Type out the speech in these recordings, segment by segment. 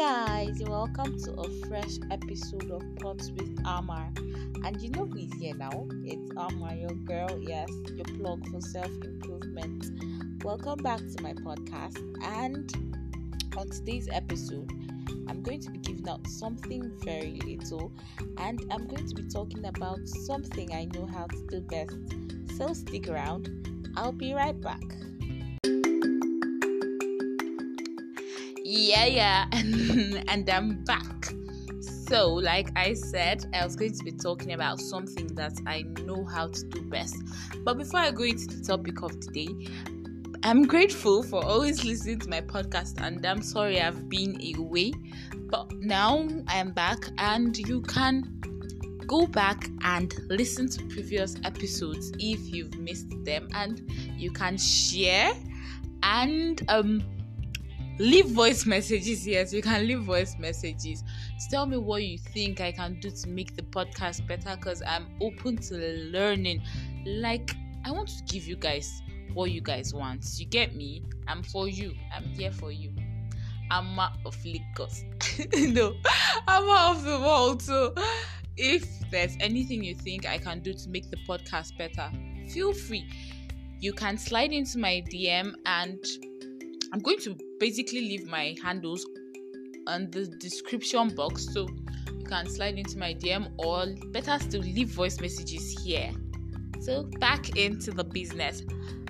guys, welcome to a fresh episode of Pots with Amar. And you know who is here now? It's Amar, your girl, yes, your plug for self improvement. Welcome back to my podcast. And on today's episode, I'm going to be giving out something very little, and I'm going to be talking about something I know how to do best. So stick around, I'll be right back. Yeah yeah. And i'm back. So like i said i was going to be talking about something that i know how to do best. But before i go into the topic of today i'm grateful for always listening to my podcast and i'm sorry i've been away. But now i'm back and you can go back and listen to previous episodes if you've missed them and you can share. And um leave voice messages yes you can leave voice messages. Tell me what you think i can do to make the podcast better because i'm open to learning. Like i want to give you guys what you guys want. You get me? I'm for you. I'm here for you. I'm out of lagos. No i'm out of the world so if there's anything you think i can do to make the podcast better feel free. You can slide into my dm and I'm going to basically leave my handles on the description box so you can slide into my DM or better still leave voice messages here. So back into the business.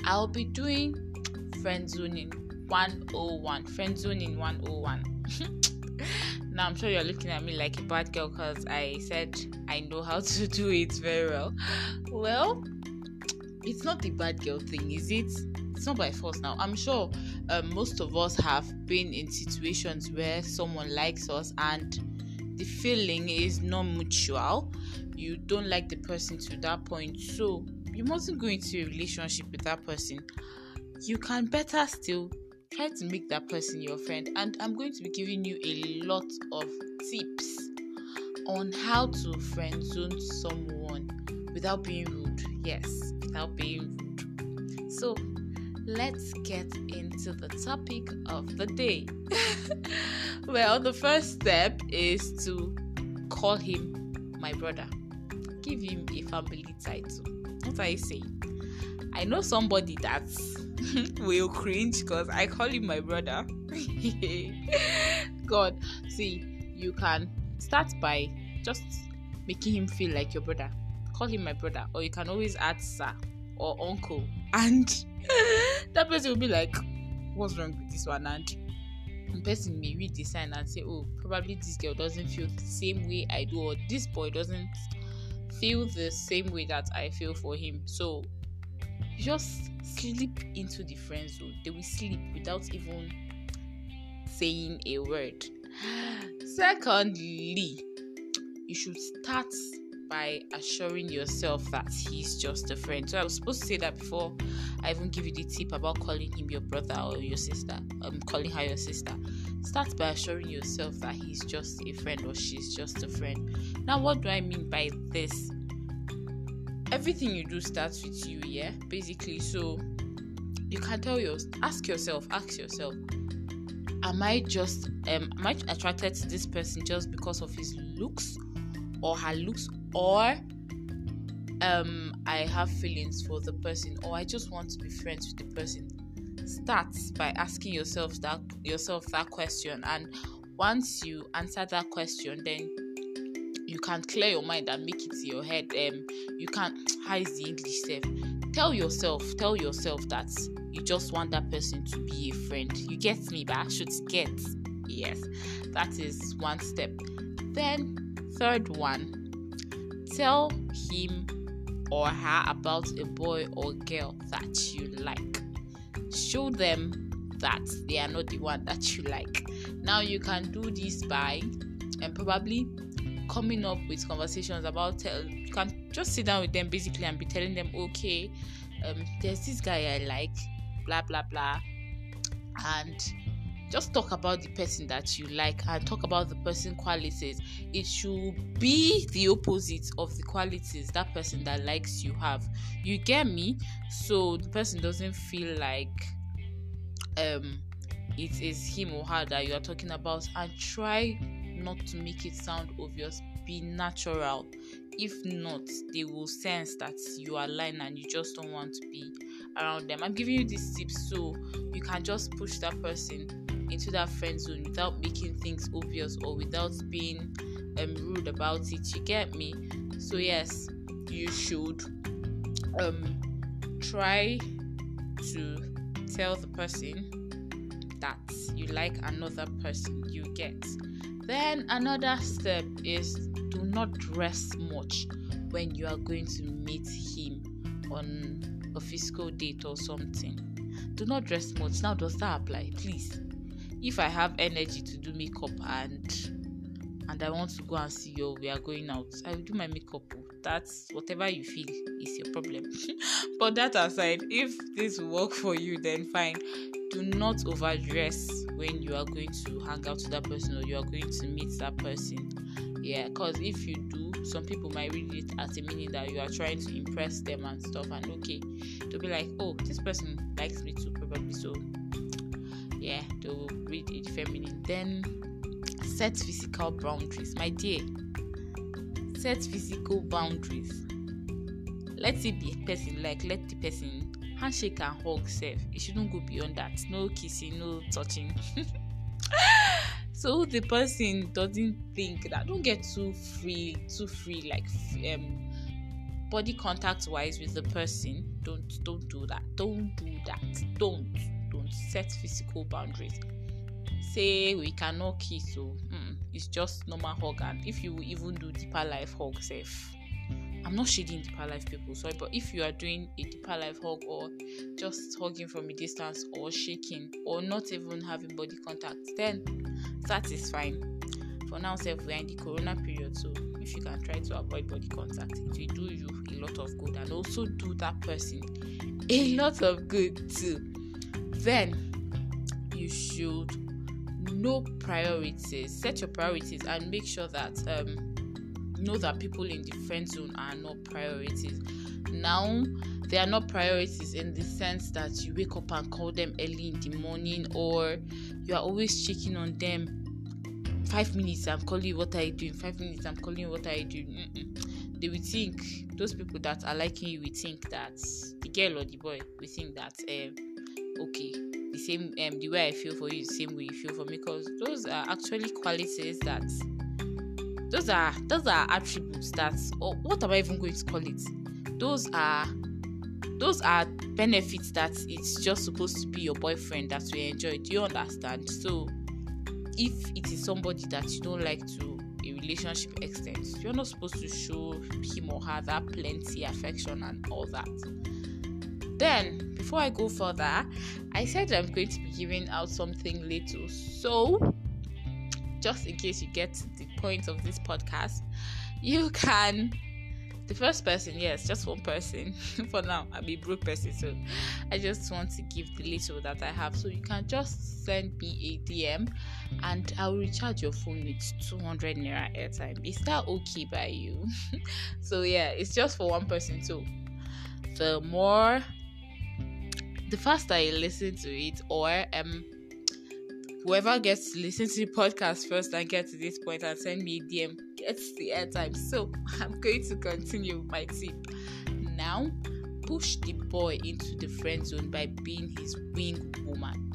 I'll be doing friend zoning 101. Friend zoning 101. now I'm sure you're looking at me like a bad girl because I said I know how to do it very well. Well, it's not the bad girl thing, is it? It's not by force now. I'm sure um, most of us have been in situations where someone likes us and the feeling is non mutual. You don't like the person to that point, so you mustn't go into a relationship with that person. You can better still try to make that person your friend, and I'm going to be giving you a lot of tips on how to friend zone someone without being rude. Yes, without being rude. So let's get into the topic of the day. well, the first step is to call him my brother. Give him a family title. What I say? I know somebody that will cringe because I call him my brother. God, see, you can start by just making him feel like your brother. Call him my brother, or you can always add sir or uncle, and that person will be like, What's wrong with this one? And the person may read the sign and say, Oh, probably this girl doesn't feel the same way I do, or this boy doesn't feel the same way that I feel for him. So just slip into the friend zone. They will sleep without even saying a word. Secondly, you should start by assuring yourself that he's just a friend. So I was supposed to say that before I even give you the tip about calling him your brother or your sister. Um, calling her your sister. Start by assuring yourself that he's just a friend or she's just a friend. Now, what do I mean by this? Everything you do starts with you, yeah, basically. So you can tell your ask yourself, ask yourself, am I just um am I attracted to this person just because of his looks or her looks or um I have feelings for the person or I just want to be friends with the person. Start by asking yourself that yourself that question and once you answer that question then you can clear your mind and make it to your head. Um you can how is the English self? Tell yourself, tell yourself that you just want that person to be a friend. You get me, but I should get. Yes, that is one step. Then third one tell him or her about a boy or girl that you like. Show them that they are not the one that you like. Now you can do this by and probably coming up with conversations about tell you can just sit down with them basically and be telling them okay um there's this guy I like blah blah blah and just talk about the person that you like and talk about the person qualities. It should be the opposite of the qualities that person that likes you have. You get me? So the person doesn't feel like um it is him or her that you are talking about and try not to make it sound obvious. Be natural. If not they will sense that you are lying and you just don't want to be around them. I'm giving you these tips so you can just push that person into that friend zone without making things obvious or without being um, rude about it you get me? So yes you should um try to tell the person that you like another person you get. Then another step is do not dress much when you are going to meet him on a physical date or something. Do not dress much. Now does that apply? Please if i have energy to do makeup and and I want to go and see you, we are going out, I will do my makeup. That's whatever you feel is your problem. but that aside, if this will work for you, then fine. Do not overdress when you are going to hang out with that person or you are going to meet that person. Yeah, because if you do, some people might read it as a meaning that you are trying to impress them and stuff. And okay, to be like, oh, this person likes me too, probably. So, yeah, they'll read it feminine. Then set physical boundaries. My dear set physical boundaries. Let it be a person like let the person handshake and hug sef it shouldn't go beyond that. No kissing no touching. So the person doesn't think that don't get too free too free like um body contact wise with the person. Don't don't do that. Don't do that. Don't don't set physical boundaries. Say we cannot kiss so mm, it's just normal hug. And if you even do deeper life hug safe i'm not shading deeper life people sorry but if you are doing a deeper life hug or just hugging from a distance or shaking or not even having body contact then that is fine. For now self we're in the corona period so if you can try to avoid body contact it will do you a lot of good. And also do that person a lot of good too then you should know priorities set your priorities and make sure that um know that people in the friend zone are not priorities. Now they are not priorities in the sense that you wake up and call them early in the morning or you are always checking on them five minutes i'm calling you what are you doing? Five minutes i'm calling you what are you doing? Mm-mm. they will think those people that are liking you will think that the girl or the boy will think that um, okay the same um the way I feel for you, the same way you feel for me, because those are actually qualities that those are those are attributes that or what am I even going to call it? Those are those are benefits that it's just supposed to be your boyfriend that we enjoy. Do you understand? So if it is somebody that you don't like to a relationship extent, you're not supposed to show him or her that plenty affection and all that then, before I go further, I said I'm going to be giving out something little. So, just in case you get the point of this podcast, you can. The first person, yes, just one person. For now, I'm a broke person, so I just want to give the little that I have. So you can just send me a DM, and I'll recharge your phone with 200 naira airtime. Is that okay by you? so yeah, it's just for one person. So the more the faster I listen to it or um whoever gets to listen to the podcast first and get to this point and send me a DM gets the airtime. So I'm going to continue my tip. Now push the boy into the friend zone by being his wing woman.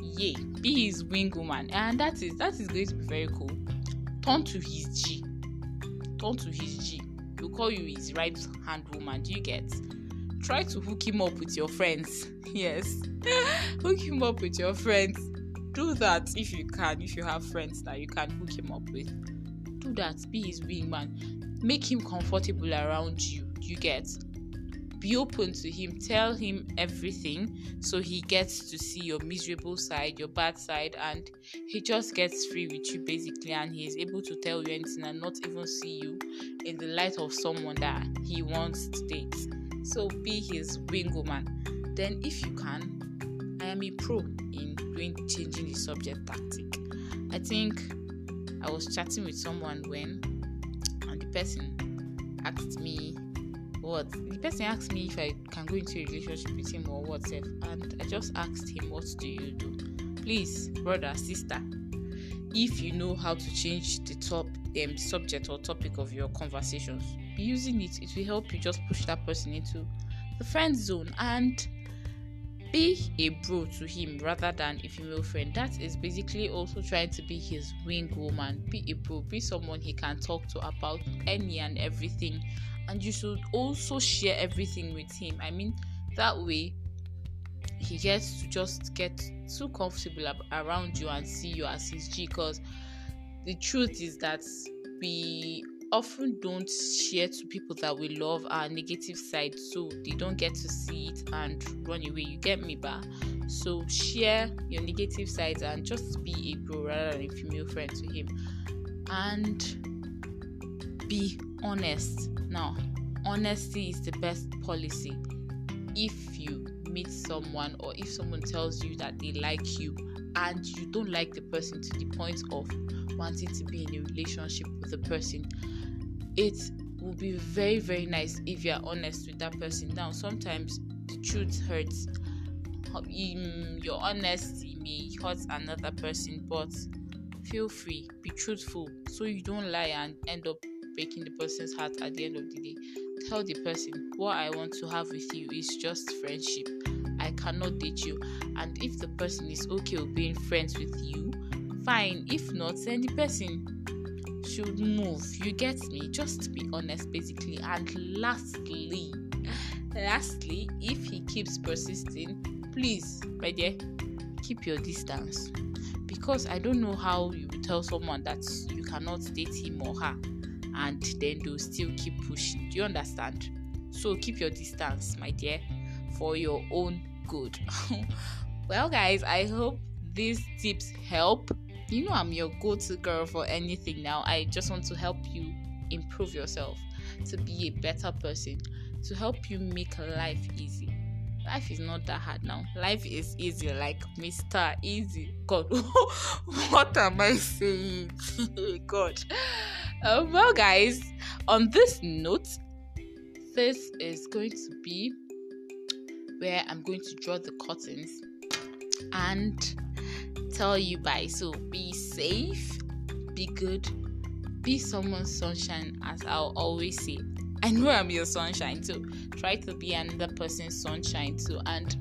Yay, be his wing woman. And that is that is going to be very cool. Turn to his G. Turn to his G. He'll call you his right hand woman. Do you get? Try to hook him up with your friends. Yes, hook him up with your friends. Do that if you can, if you have friends that you can hook him up with. Do that. Be his wingman. Make him comfortable around you. You get. Be open to him. Tell him everything so he gets to see your miserable side, your bad side, and he just gets free with you basically. And he is able to tell you anything and not even see you in the light of someone that he wants to date so be his wing woman. Then, if you can, I am a pro in doing changing the subject tactic. I think I was chatting with someone when, and the person asked me what the person asked me if I can go into a relationship with him or what and I just asked him what do you do please, brother, sister, if you know how to change the top um, subject or topic of your conversations, using it. It will help you just push that person into the friend zone and be a bro to him rather than a female friend. That is basically also trying to be his wing woman. Be a bro, be someone he can talk to about any and everything, and you should also share everything with him. I mean, that way he gets to just get too comfortable ab- around you and see you as his G. Because the truth is that we often don't share to people that we love our negative side so they don't get to see it and run away you get me ba? So share your negative sides and just be a bro rather than a female friend to him. And be honest. Now honesty is the best policy. If you meet someone or if someone tells you that they like you and you don't like the person to the point of wanting to be in a relationship with the person it will be very very nice if you're honest with that person. Now sometimes the truth hurts. Um, your honesty may hurt another person but feel free be truthful so you don't lie and end up breaking the person's heart at the end of the day. Tell the person what i want to have with you is just friendship. I cannot date you. And if the person is okay with being friends with you fine. If not then the person should move. You get me? Just be honest, basically. And lastly, lastly, if he keeps persisting, please, my dear, keep your distance. Because I don't know how you tell someone that you cannot date him or her and then they'll still keep pushing. Do you understand? So keep your distance, my dear, for your own good. well, guys, I hope these tips help you know I'm your go-to girl for anything now. I just want to help you improve yourself, to be a better person, to help you make life easy. Life is not that hard now. Life is easy, like Mr. Easy. God, what am I saying? God. Uh, well, guys, on this note, this is going to be where I'm going to draw the curtains and tell you bye. So be safe, be good, be someone's sunshine, as I'll always say. I know I'm your sunshine too. Try to be another person's sunshine too. And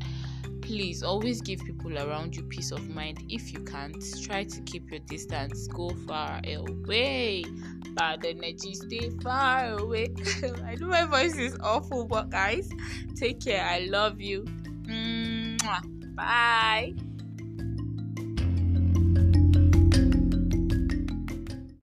please always give people around you peace of mind. If you can't, try to keep your distance. Go far away. Bad energy, stay far away. I know my voice is awful, but guys, take care. I love you. Mwah. Bye.